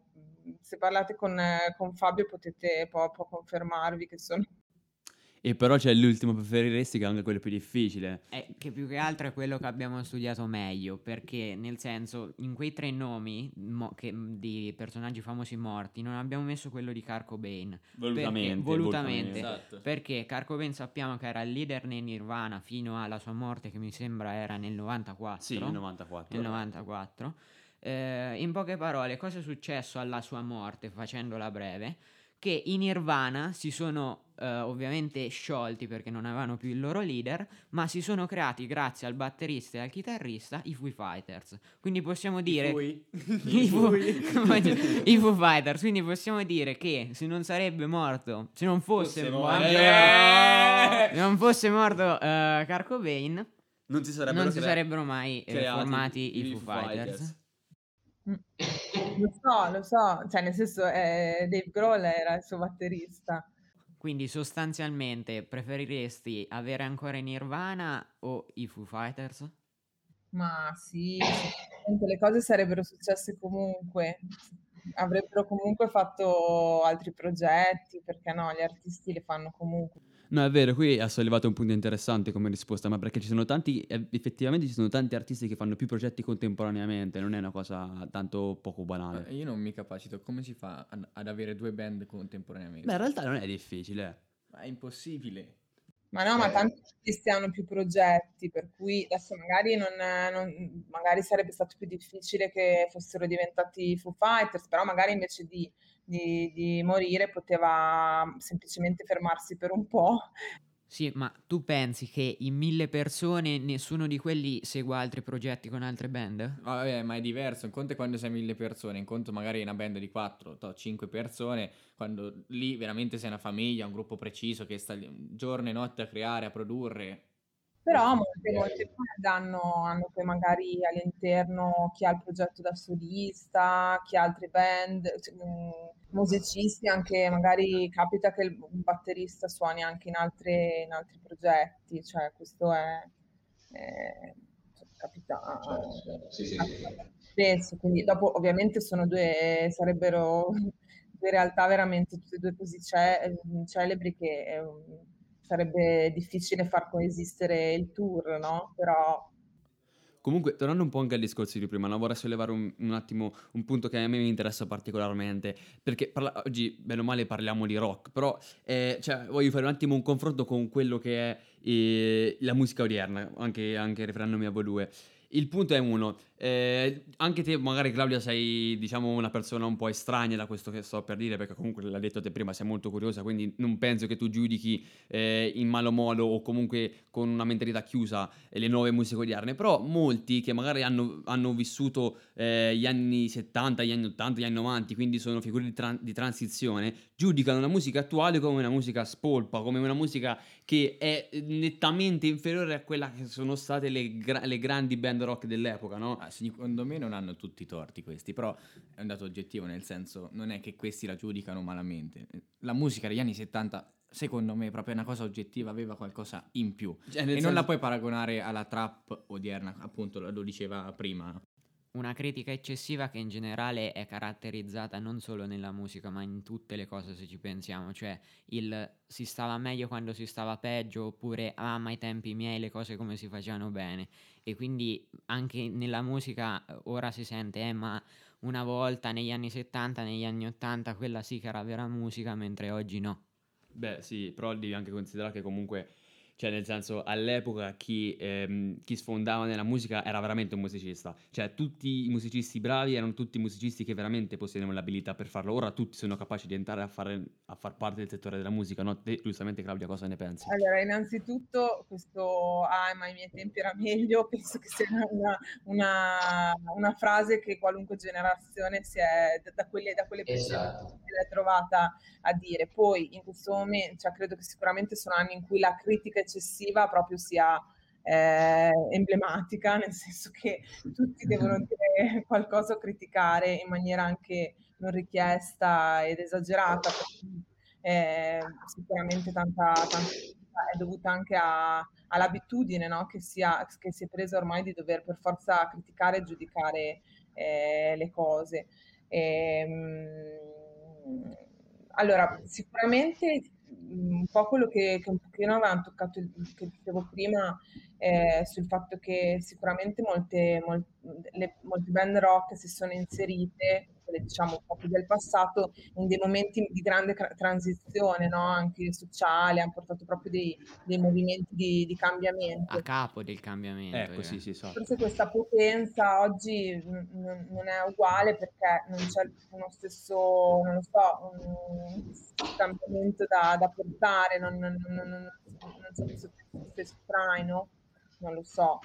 se parlate con, con Fabio potete può, può, confermarvi che sono e però c'è l'ultimo preferiresti che è anche quello più difficile. È che più che altro è quello che abbiamo studiato meglio, perché nel senso, in quei tre nomi mo- che, di personaggi famosi morti, non abbiamo messo quello di Kurt Cobain. Volutamente. Perché, volutamente. Esatto. Perché Kurt Cobain sappiamo che era il leader nei Nirvana fino alla sua morte, che mi sembra era nel 94. Sì, nel 94. Nel 94. Eh, in poche parole, cosa è successo alla sua morte, facendola breve? Che i Nirvana si sono eh, ovviamente sciolti perché non avevano più il loro leader, ma si sono creati grazie al batterista e al chitarrista i Foo Fighters. Quindi possiamo dire... I, I, Foo, I Foo Fighters, quindi possiamo dire che se non sarebbe morto, se non fosse, Fosse morto. Eh! se non fosse morto uh, Kurt Cobain, Non si sarebbero, non si sarebbero mai eh, formati i Foo Fighters. Lo so, lo so, cioè nel senso eh, Dave Grohl era il suo batterista. Quindi sostanzialmente preferiresti avere ancora i Nirvana o i Foo Fighters? Ma sì, le cose sarebbero successe comunque, avrebbero comunque fatto altri progetti, perché no, gli artisti le fanno comunque. No, è vero, qui ha sollevato un punto interessante come risposta, ma perché ci sono tanti, eh, effettivamente ci sono tanti artisti che fanno più progetti contemporaneamente, non è una cosa tanto poco banale. Eh, Io non mi capacito, come si fa ad, ad avere due band contemporaneamente? Beh, in realtà non è difficile. eh. Ma è impossibile. Ma no, ma tanti artisti hanno più progetti, per cui adesso magari, non, non- magari sarebbe stato più difficile che fossero diventati Foo Fighters, però magari invece di, di- di morire poteva semplicemente fermarsi per un po'. Sì, ma tu pensi che in mille persone nessuno di quelli segua altri progetti con altre band? Vabbè, ma è diverso. Un conto è quando sei mille persone, un conto magari una band di 4, 5 persone, quando lì veramente sei una famiglia, un gruppo preciso che sta lì giorno e notte a creare, a produrre. Però molte, molte band hanno, poi magari all'interno chi ha il progetto da solista, chi ha altre band, cioè, mh, musicisti, anche magari capita che il batterista suoni anche in, altre- in altri progetti, cioè questo è, è- cioè, capita, capita spesso, quindi dopo ovviamente sono due, sarebbero due realtà veramente tutte e due così ce- celebri che eh, sarebbe difficile far coesistere il tour, no? Però Comunque, tornando un po' anche al discorso di prima, no, vorrei sollevare un, un attimo un punto che a me mi interessa particolarmente, perché parla- oggi, bene o male, parliamo di rock, però eh, cioè, voglio fare un attimo un confronto con quello che è eh, la musica odierna, anche, anche riferendomi a voi due. Il punto è uno, eh, anche te magari Claudia sei diciamo una persona un po' estranea da questo che sto per dire perché comunque l'ha detto te prima sei molto curiosa quindi non penso che tu giudichi eh, in malo modo o comunque con una mentalità chiusa eh, le nuove musiche odierne però molti che magari hanno, hanno vissuto eh, gli anni 70, gli anni 80, gli anni 90 quindi sono figure di, tran- di transizione giudicano la musica attuale come una musica spolpa come una musica che è nettamente inferiore a quella che sono state le, gra- le grandi band rock dell'epoca no? Ah, secondo me non hanno tutti i torti questi, però è un dato oggettivo, nel senso non è che questi la giudicano malamente. La musica degli anni 70, secondo me, proprio è una cosa oggettiva, aveva qualcosa in più. Cioè, E nel non senso- la puoi paragonare alla trap odierna, appunto, lo diceva prima. Una critica eccessiva che in generale è caratterizzata non solo nella musica, ma in tutte le cose se ci pensiamo, cioè il si stava meglio quando si stava peggio, oppure ah, ma ai tempi miei le cose come si facevano bene. E quindi anche nella musica eh, ora si sente, eh, ma una volta negli anni 70, negli anni 80, quella sì che era vera musica, mentre oggi no. Beh, sì, però devi anche considerare che comunque, cioè nel senso, all'epoca chi, ehm, chi sfondava nella musica era veramente un musicista. Cioè, tutti i musicisti bravi erano tutti musicisti che veramente possedevano l'abilità per farlo. Ora tutti sono capaci di entrare a, fare, a far parte del settore della musica, no? Te, giustamente, Claudia, cosa ne pensi? Allora, innanzitutto questo "ah, ma ai miei tempi era meglio", penso che sia una, una- una frase che qualunque generazione si è, da, da quelle, da quelle Esatto. si è trovata a dire. Poi in questo momento, cioè, credo che sicuramente sono anni in cui la critica eccessiva proprio sia eh, emblematica, nel senso che tutti devono dire qualcosa o criticare in maniera anche non richiesta ed esagerata. eh, sicuramente tanta, tanta è dovuta anche a- all'abitudine no? che, si ha- che si è presa ormai di dover per forza criticare e giudicare eh, le cose. Ehm, allora, sicuramente un po' quello che, che un pochino avevamo toccato, che dicevo prima, eh, sul fatto che sicuramente molte, mol- le- molte band rock si sono inserite, quelle diciamo un po' più del passato, in dei momenti di grande transizione, no? Anche sociale, hanno portato proprio dei, dei movimenti di, di cambiamento. A capo del cambiamento. Ecco, sì, sì, so. Forse questa potenza oggi n- n- non è uguale perché non c'è uno stesso, non lo so, un cambiamento da, da portare, non, non, non, non, non c'è questo stesso traino, non lo so.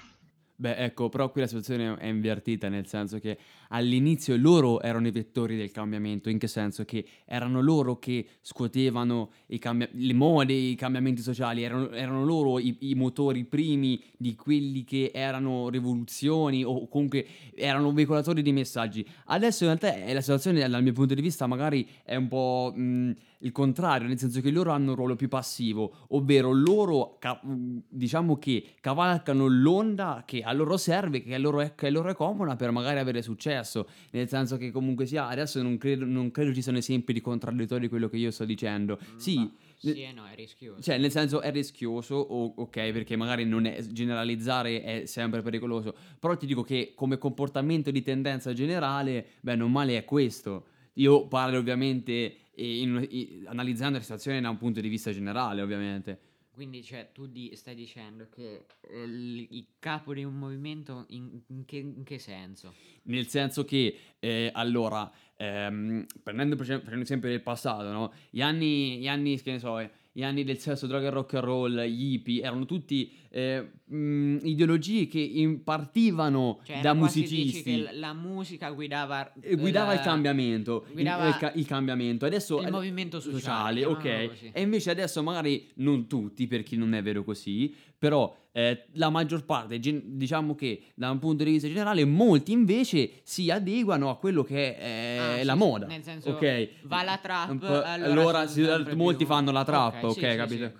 Beh, ecco, però qui la situazione è invertita, nel senso che all'inizio loro erano i vettori del cambiamento, in che senso? Che erano loro che scuotevano i cambia- le mode, i cambiamenti sociali, erano, erano loro i, i motori primi di quelli che erano rivoluzioni o comunque erano veicolatori di messaggi. Adesso in realtà la situazione, dal mio punto di vista, magari è un po' mh, il contrario, nel senso che loro hanno un ruolo più passivo, ovvero loro ca- diciamo che cavalcano l'onda che a loro serve, che a loro è, che a loro è comoda per magari avere successo, nel senso che comunque sia, adesso non credo, non credo ci siano esempi di contraddittori di quello che io sto dicendo. Sì, Sì e no, è rischioso. Cioè, nel senso è rischioso, o- ok, perché magari non è generalizzare è sempre pericoloso. Però ti dico che come comportamento di tendenza generale, beh, non male è questo. Io parlo ovviamente in- in- analizzando la situazione da un punto di vista generale, ovviamente. Quindi, cioè, tu di- stai dicendo che eh, il, capo di un movimento in, in che, in che senso? Nel senso che, eh, allora, ehm, prendendo, esempio- prendendo sempre del passato, no? Gli anni, gli anni, che ne so, eh, gli anni del sesso, droga e rock and roll, gli hippie, erano tutti eh, mh, ideologie che impartivano Cioè, da musicisti. la musica guidava, Eh, guidava il la- cambiamento, il- guidava il, ca- il cambiamento. Adesso il movimento sociale, sociale, ok. così. E invece adesso magari non tutti, perché non è vero così, però eh, la maggior parte, gen- diciamo che da un punto di vista generale, molti invece si adeguano a quello che è Ah, eh, sì, la sì, moda. nel senso, ok. va la trap, allora si- molti più- fanno la trap, ok, Ok, sì, capito?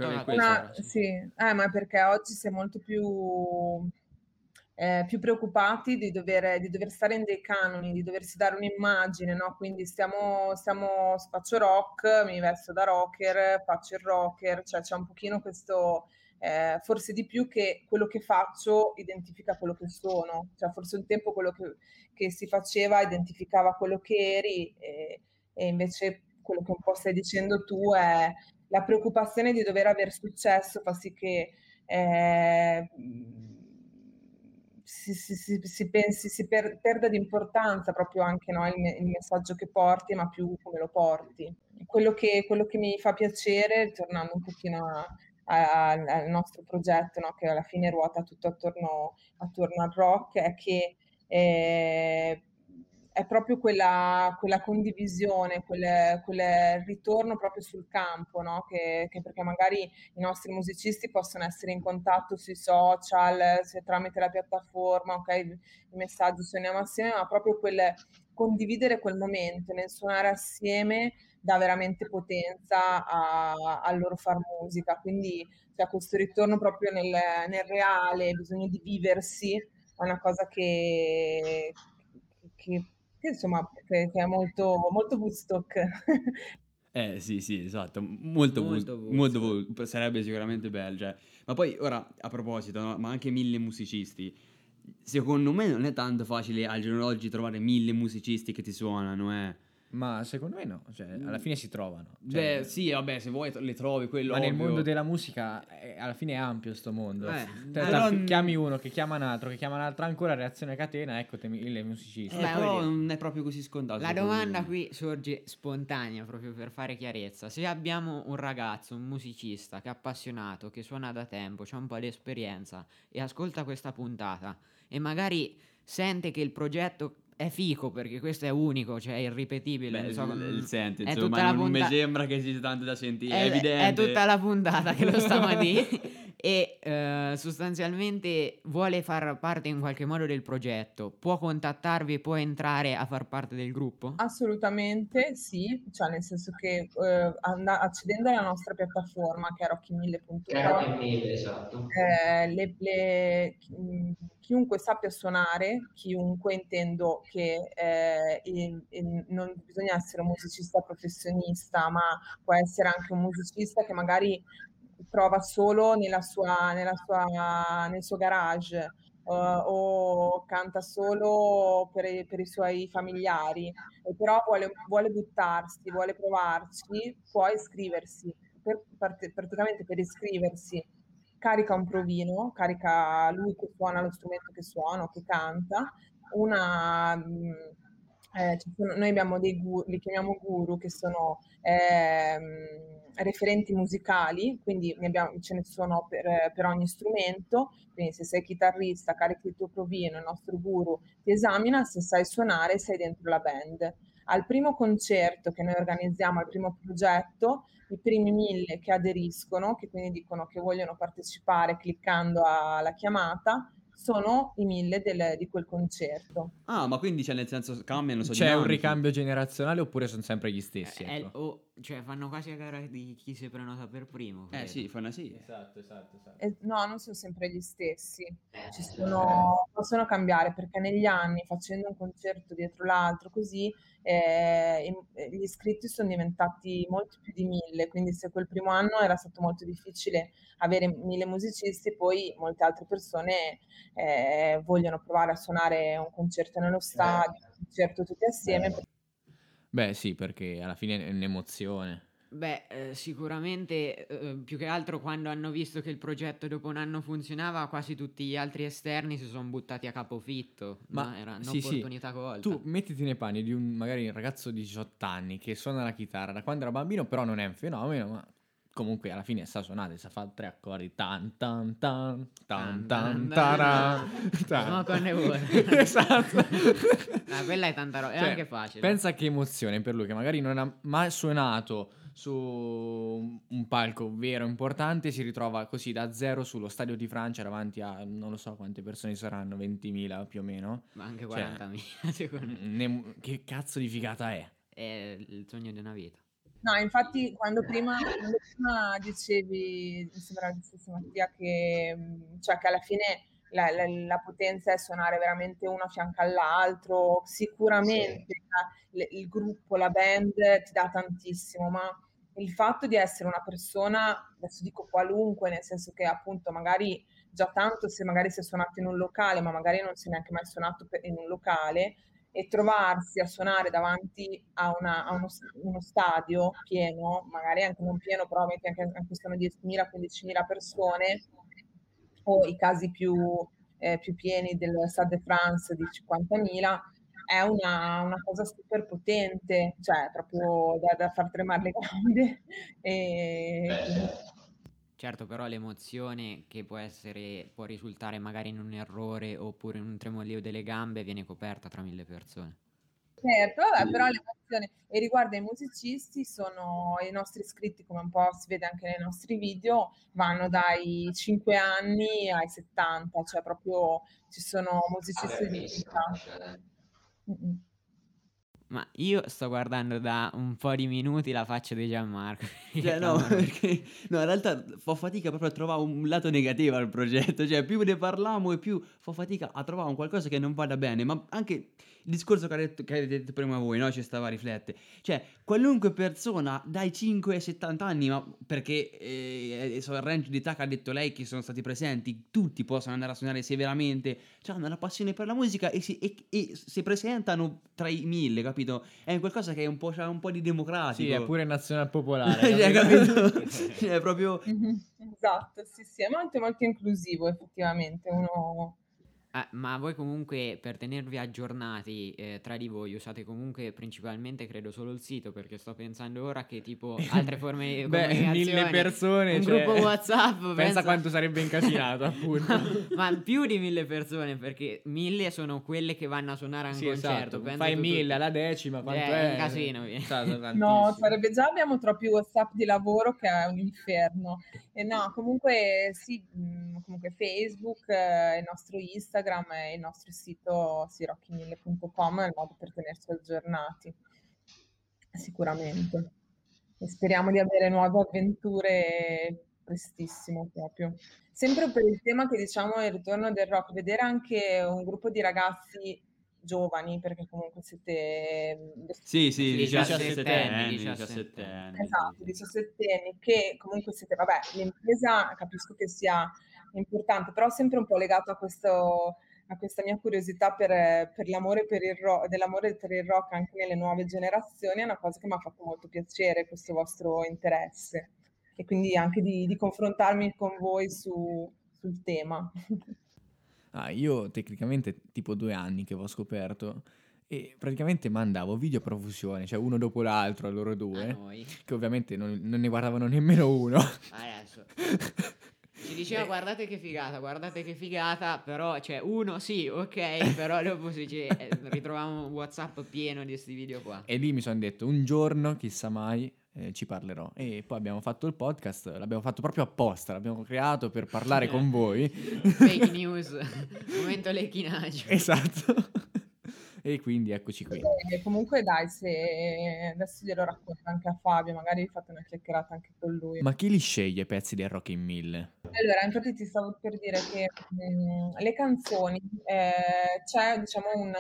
sì, sì. sì, eh, ma perché oggi si è molto più, eh, più preoccupati di dover, di dover stare in dei canoni, di doversi dare un'immagine, no? Quindi stiamo, stiamo, faccio rock, mi vesto da rocker, faccio il rocker, cioè c'è un pochino questo, eh, forse di più che quello che faccio identifica quello che sono, cioè forse un tempo quello che, che si faceva identificava quello che eri e, e invece quello che un po' stai dicendo tu è la preoccupazione di dover avere successo fa sì che eh, si, si- si- si pensi, si per- perda di importanza proprio anche no, il, il messaggio che porti, ma più come lo porti. Quello che, quello che mi fa piacere, tornando un pochino a- al nostro progetto, no, che alla fine ruota tutto attorno, attorno al rock, è che eh, è proprio quella, quella condivisione, quel, quel ritorno proprio sul campo, no? Che, che perché magari i nostri musicisti possono essere in contatto sui social, se tramite la piattaforma, ok, i messaggi suoniamo assieme, ma proprio quel condividere quel momento nel suonare assieme dà veramente potenza a- al loro far musica. Quindi c'è questo ritorno proprio nel, nel reale, bisogno di viversi, è una cosa che, che- che, insomma che, che è molto, molto Woodstock. Eh sì, sì, esatto, molto, Molto Wood- molto. Wood- sarebbe sicuramente bello, cioè. Ma poi ora, a proposito, no, ma anche mille musicisti, secondo me non è tanto facile al giorno d'oggi trovare mille musicisti che ti suonano, eh. Ma secondo me no, cioè, alla fine si trovano. Cioè, Beh, sì, vabbè, se vuoi le trovi, quello ma nel ovvio. mondo della musica eh, alla fine è ampio sto mondo. Eh, Cioè, però- tra- chiami uno che chiama un altro, che chiama un altro ancora, reazione a catena, ecco te mille musicisti. Eh, Beh, però non è proprio così scontato. La domanda me. qui sorge spontanea proprio per fare chiarezza. Se abbiamo un ragazzo, un musicista che è appassionato, che suona da tempo, ha un po' di esperienza e ascolta questa puntata e magari sente che il progetto è fico perché questo è unico, cioè è irripetibile. Beh, non so, il, sente, insomma, non mi punta- sembra che ci sia tanto da sentire, è, è, evidente. è tutta la puntata che lo stiamo a dire e eh, sostanzialmente vuole far parte in qualche modo del progetto, può contattarvi e può entrare a far parte del gruppo? Assolutamente sì, cioè nel senso che eh, and- accedendo alla nostra piattaforma che è mille, esatto. eh, le- le- chi- chiunque sappia suonare, chiunque intendo che eh, il- il- non bisogna essere un musicista professionista, ma può essere anche un musicista che magari prova solo nella sua, nella sua, nel suo garage eh, o canta solo per, i- per i suoi familiari, però vuole, vuole buttarsi, vuole provarci, può iscriversi. Per, part- praticamente per iscriversi carica un provino, carica lui che suona lo strumento che suona o che canta, una, mh, eh, sono- noi abbiamo dei guru, li chiamiamo guru, che sono ehm, referenti musicali, quindi ne abbiamo- ce ne sono per, per ogni strumento, quindi se sei chitarrista, carichi il tuo provino, il nostro guru ti esamina, se sai suonare sei dentro la band. Al primo concerto che noi organizziamo, al primo progetto, i primi mille che aderiscono, che quindi dicono che vogliono partecipare cliccando alla chiamata, sono i mille del- di quel concerto. Ah, ma quindi c'è nel senso cambiano, so, C'è un ricambio generazionale oppure sono sempre gli stessi? Eh, ecco? o Cioè, fanno quasi a gara di chi si prenota per primo. Eh credo. sì, fanno sì. Esatto, esatto, esatto. Eh, no, non sono sempre gli stessi. Ci sono, possono cambiare perché negli anni, facendo un concerto dietro l'altro, così eh, eh, gli iscritti sono diventati molti più di mille. Quindi, se quel primo anno era stato molto difficile avere mille musicisti, poi molte altre persone eh, vogliono provare a suonare un concerto nello stadio, un concerto tutti assieme. Beh, sì, perché alla fine è un'emozione. Beh, eh, sicuramente eh, più che altro quando hanno visto che il progetto dopo un anno funzionava, quasi tutti gli altri esterni si sono buttati a capofitto. Ma Ma era sì, sì. un'opportunità colta. Tu mettiti nei panni di un magari un ragazzo di 18 anni che suona la chitarra da quando era bambino, però non è un fenomeno, ma comunque alla fine sa suonare, sa fare tre accordi tan tan tan tan tan taran, tan. Smoke on the water. esatto. Ah, quella è tanta roba, è Cioè, anche facile. Pensa che emozione per lui che magari non ha mai suonato su un palco vero importante, si ritrova così da zero sullo stadio di Francia davanti a non lo so quante persone saranno, 20.000 più o meno. Ma anche Cioè, 40.000 secondo me. Ne- che cazzo di figata è? È il sogno di una vita. No, infatti quando prima, quando prima dicevi, mi sembra Mattia, che, mh, cioè, che alla fine la, la- la potenza è suonare veramente uno a fianco all'altro, sicuramente la- le- il gruppo, la band ti dà tantissimo, ma il fatto di essere una persona, adesso dico qualunque, nel senso che appunto magari già tanto se magari si è suonato in un locale, ma magari non si è neanche mai suonato per- in un locale, e trovarsi a suonare davanti a, una- a uno, uno stadio pieno, magari anche non pieno, metti anche, anche sono 10.000, 15.000 persone, o i casi più, eh, più pieni del Stade de France di 50.000, è una, una cosa super potente, cioè proprio da, da far tremare le gambe. E quindi- Certo, però l'emozione che può essere, può risultare magari in un errore oppure in un tremolio delle gambe viene coperta tra mille persone. Certo, vabbè, però l'emozione e riguardo ai musicisti sono i nostri iscritti, come un po' si vede anche nei nostri video, vanno dai 5 anni ai 70, cioè proprio ci sono musicisti di tutti. Ma io sto guardando da un po' di minuti la faccia di Gianmarco. Cioè, no, perché no, in realtà fa fatica proprio a trovare un lato negativo al progetto. Cioè, più ne parliamo e più fa fatica a trovare un qualcosa che non vada bene. Ma anche il discorso che, ha detto, che avete detto prima voi, no? Ci stava a riflettere. Cioè, qualunque persona dai 5 ai 70 anni, ma perché eh, so, il range di età che ha detto lei che sono stati presenti, tutti possono andare a suonare severamente, cioè hanno la passione per la musica e si, e, e si presentano tra i mille, capito? È qualcosa che è un po', c'ha un po' di democratico. Sì, è pure nazional popolare. Cioè, capito? Cioè, è proprio... Esatto, sì, sì, è molto, molto inclusivo effettivamente. Uno... Ah, ma voi comunque per tenervi aggiornati eh, tra di voi usate comunque principalmente credo solo il sito perché sto pensando ora che tipo altre forme di Beh, mille persone. un cioè, gruppo whatsapp Pensa pensa- quanto sarebbe incasinato, appunto. ma più di mille persone perché mille sono quelle che vanno a suonare a un Sì, concerto esatto. Fai tu mille tutti. alla decima, quanto Eh, è? un casino. Esatto, No, sarebbe già abbiamo troppi WhatsApp di lavoro che è un inferno. E no, comunque sì, mh, comunque Facebook, eh, il nostro Instagram e il nostro sito sirocchi1000.com è il modo per tenerci aggiornati. Sicuramente. E speriamo di avere nuove avventure prestissimo proprio. Sempre per il tema che diciamo è il ritorno del rock, vedere anche un gruppo di ragazzi giovani, perché comunque siete Sì, sì, Sì, 17 17 anni, anni, 17 anni. Esatto, 17 anni, che comunque siete, vabbè, l'impresa capisco che sia importante, però sempre un po' legato a questo, a questa mia curiosità per, per l'amore per il rock, dell'amore per il rock anche nelle nuove generazioni, è una cosa che mi ha fatto molto piacere, questo vostro interesse, e quindi anche di, di confrontarmi con voi su- sul tema. Ah, io tecnicamente tipo due anni che ho scoperto e praticamente mandavo video a profusione, cioè uno dopo l'altro a loro A due, noi che ovviamente non, non ne guardavano nemmeno uno. adesso ci diceva guardate che figata guardate che figata però cioè uno sì ok però dopo si dice, eh, ritroviamo un whatsapp pieno di questi video qua E lì mi sono detto, un giorno, chissà mai, eh, ci parlerò. E poi abbiamo fatto il podcast, l'abbiamo fatto proprio apposta, l'abbiamo creato per parlare con voi. fake news momento lecchinaggio Esatto. E quindi eccoci qui. E comunque dai, se adesso glielo racconto anche a Fabio, magari fate una chiacchierata anche con lui. Ma chi li sceglie i pezzi del Rock in 1000? Allora, infatti ti stavo per dire che mh, le canzoni, eh, c'è diciamo un,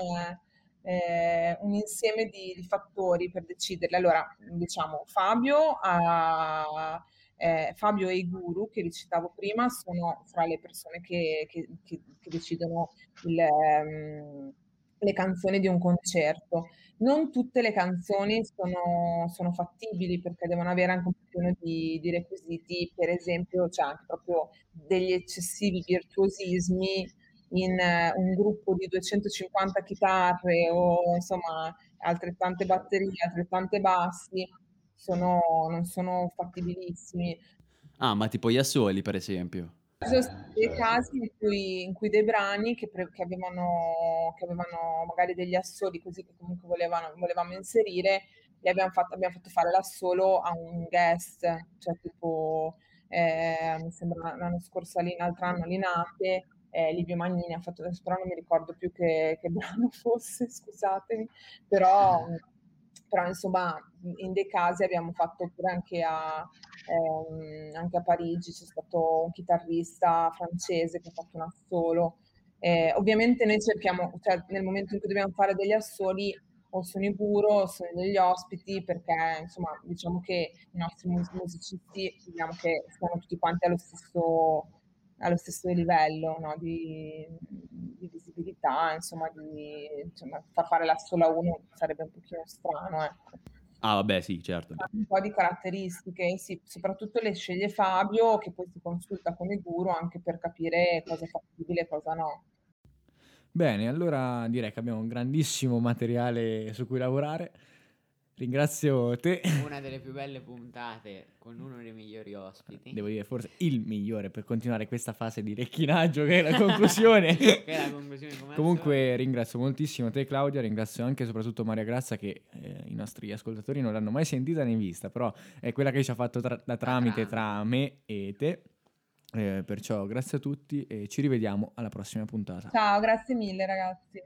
eh, un insieme di, di fattori per deciderle. Allora, diciamo, Fabio ha eh, Fabio e i guru che vi citavo prima sono fra le persone che, che, che, che decidono il, um, le canzoni di un concerto. Non tutte le canzoni sono, sono fattibili perché devono avere anche un po' di, di requisiti, per esempio c'è anche proprio degli eccessivi virtuosismi in uh, un gruppo di 250 chitarre o insomma altrettante batterie, altrettante bassi sono, non sono fattibilissimi. Ah, ma tipo gli assoli, per esempio. Ci sono stati dei casi in cui, in cui dei brani che, pre- che, avevano, che, avevano, magari degli assoli così che comunque volevano, volevamo inserire, li abbiamo fatto, abbiamo fatto fare l'assolo a un guest, cioè tipo, eh, mi sembra l'anno scorso, l'altro anno, Linate, eh, Livio Magnini ha fatto, però non mi ricordo più che, che brano fosse, scusatemi, però però insomma in dei casi abbiamo fatto pure anche a, ehm, anche a Parigi, c'è stato un chitarrista francese che ha fatto un assolo. Eh, ovviamente noi cerchiamo, cioè nel momento in cui dobbiamo fare degli assoli, o sono i guru o sono degli ospiti, perché insomma diciamo che i nostri musicisti diciamo che stanno tutti quanti allo stesso, allo stesso livello no? di, di, visibilità, insomma, di insomma, far fare la sola uno sarebbe un pochino strano. Ecco. Ah, vabbè, sì, certo. Un po' di caratteristiche, sì, soprattutto le sceglie Fabio, che poi si consulta con il guru anche per capire cosa è fattibile e cosa no. Bene, allora direi che abbiamo un grandissimo materiale su cui lavorare. Ringrazio te. Una delle più belle puntate con uno dei migliori ospiti. Devo dire, forse il migliore per continuare questa fase di recchinaggio che è la conclusione. che è la conclusione Comunque ringrazio moltissimo te Claudia, ringrazio anche e soprattutto Maria Grazia che eh, i nostri ascoltatori non l'hanno mai sentita né vista, però è quella che ci ha fatto tra- da tramite tra me e te. Eh, perciò grazie a tutti e ci rivediamo alla prossima puntata. Ciao, grazie mille ragazzi.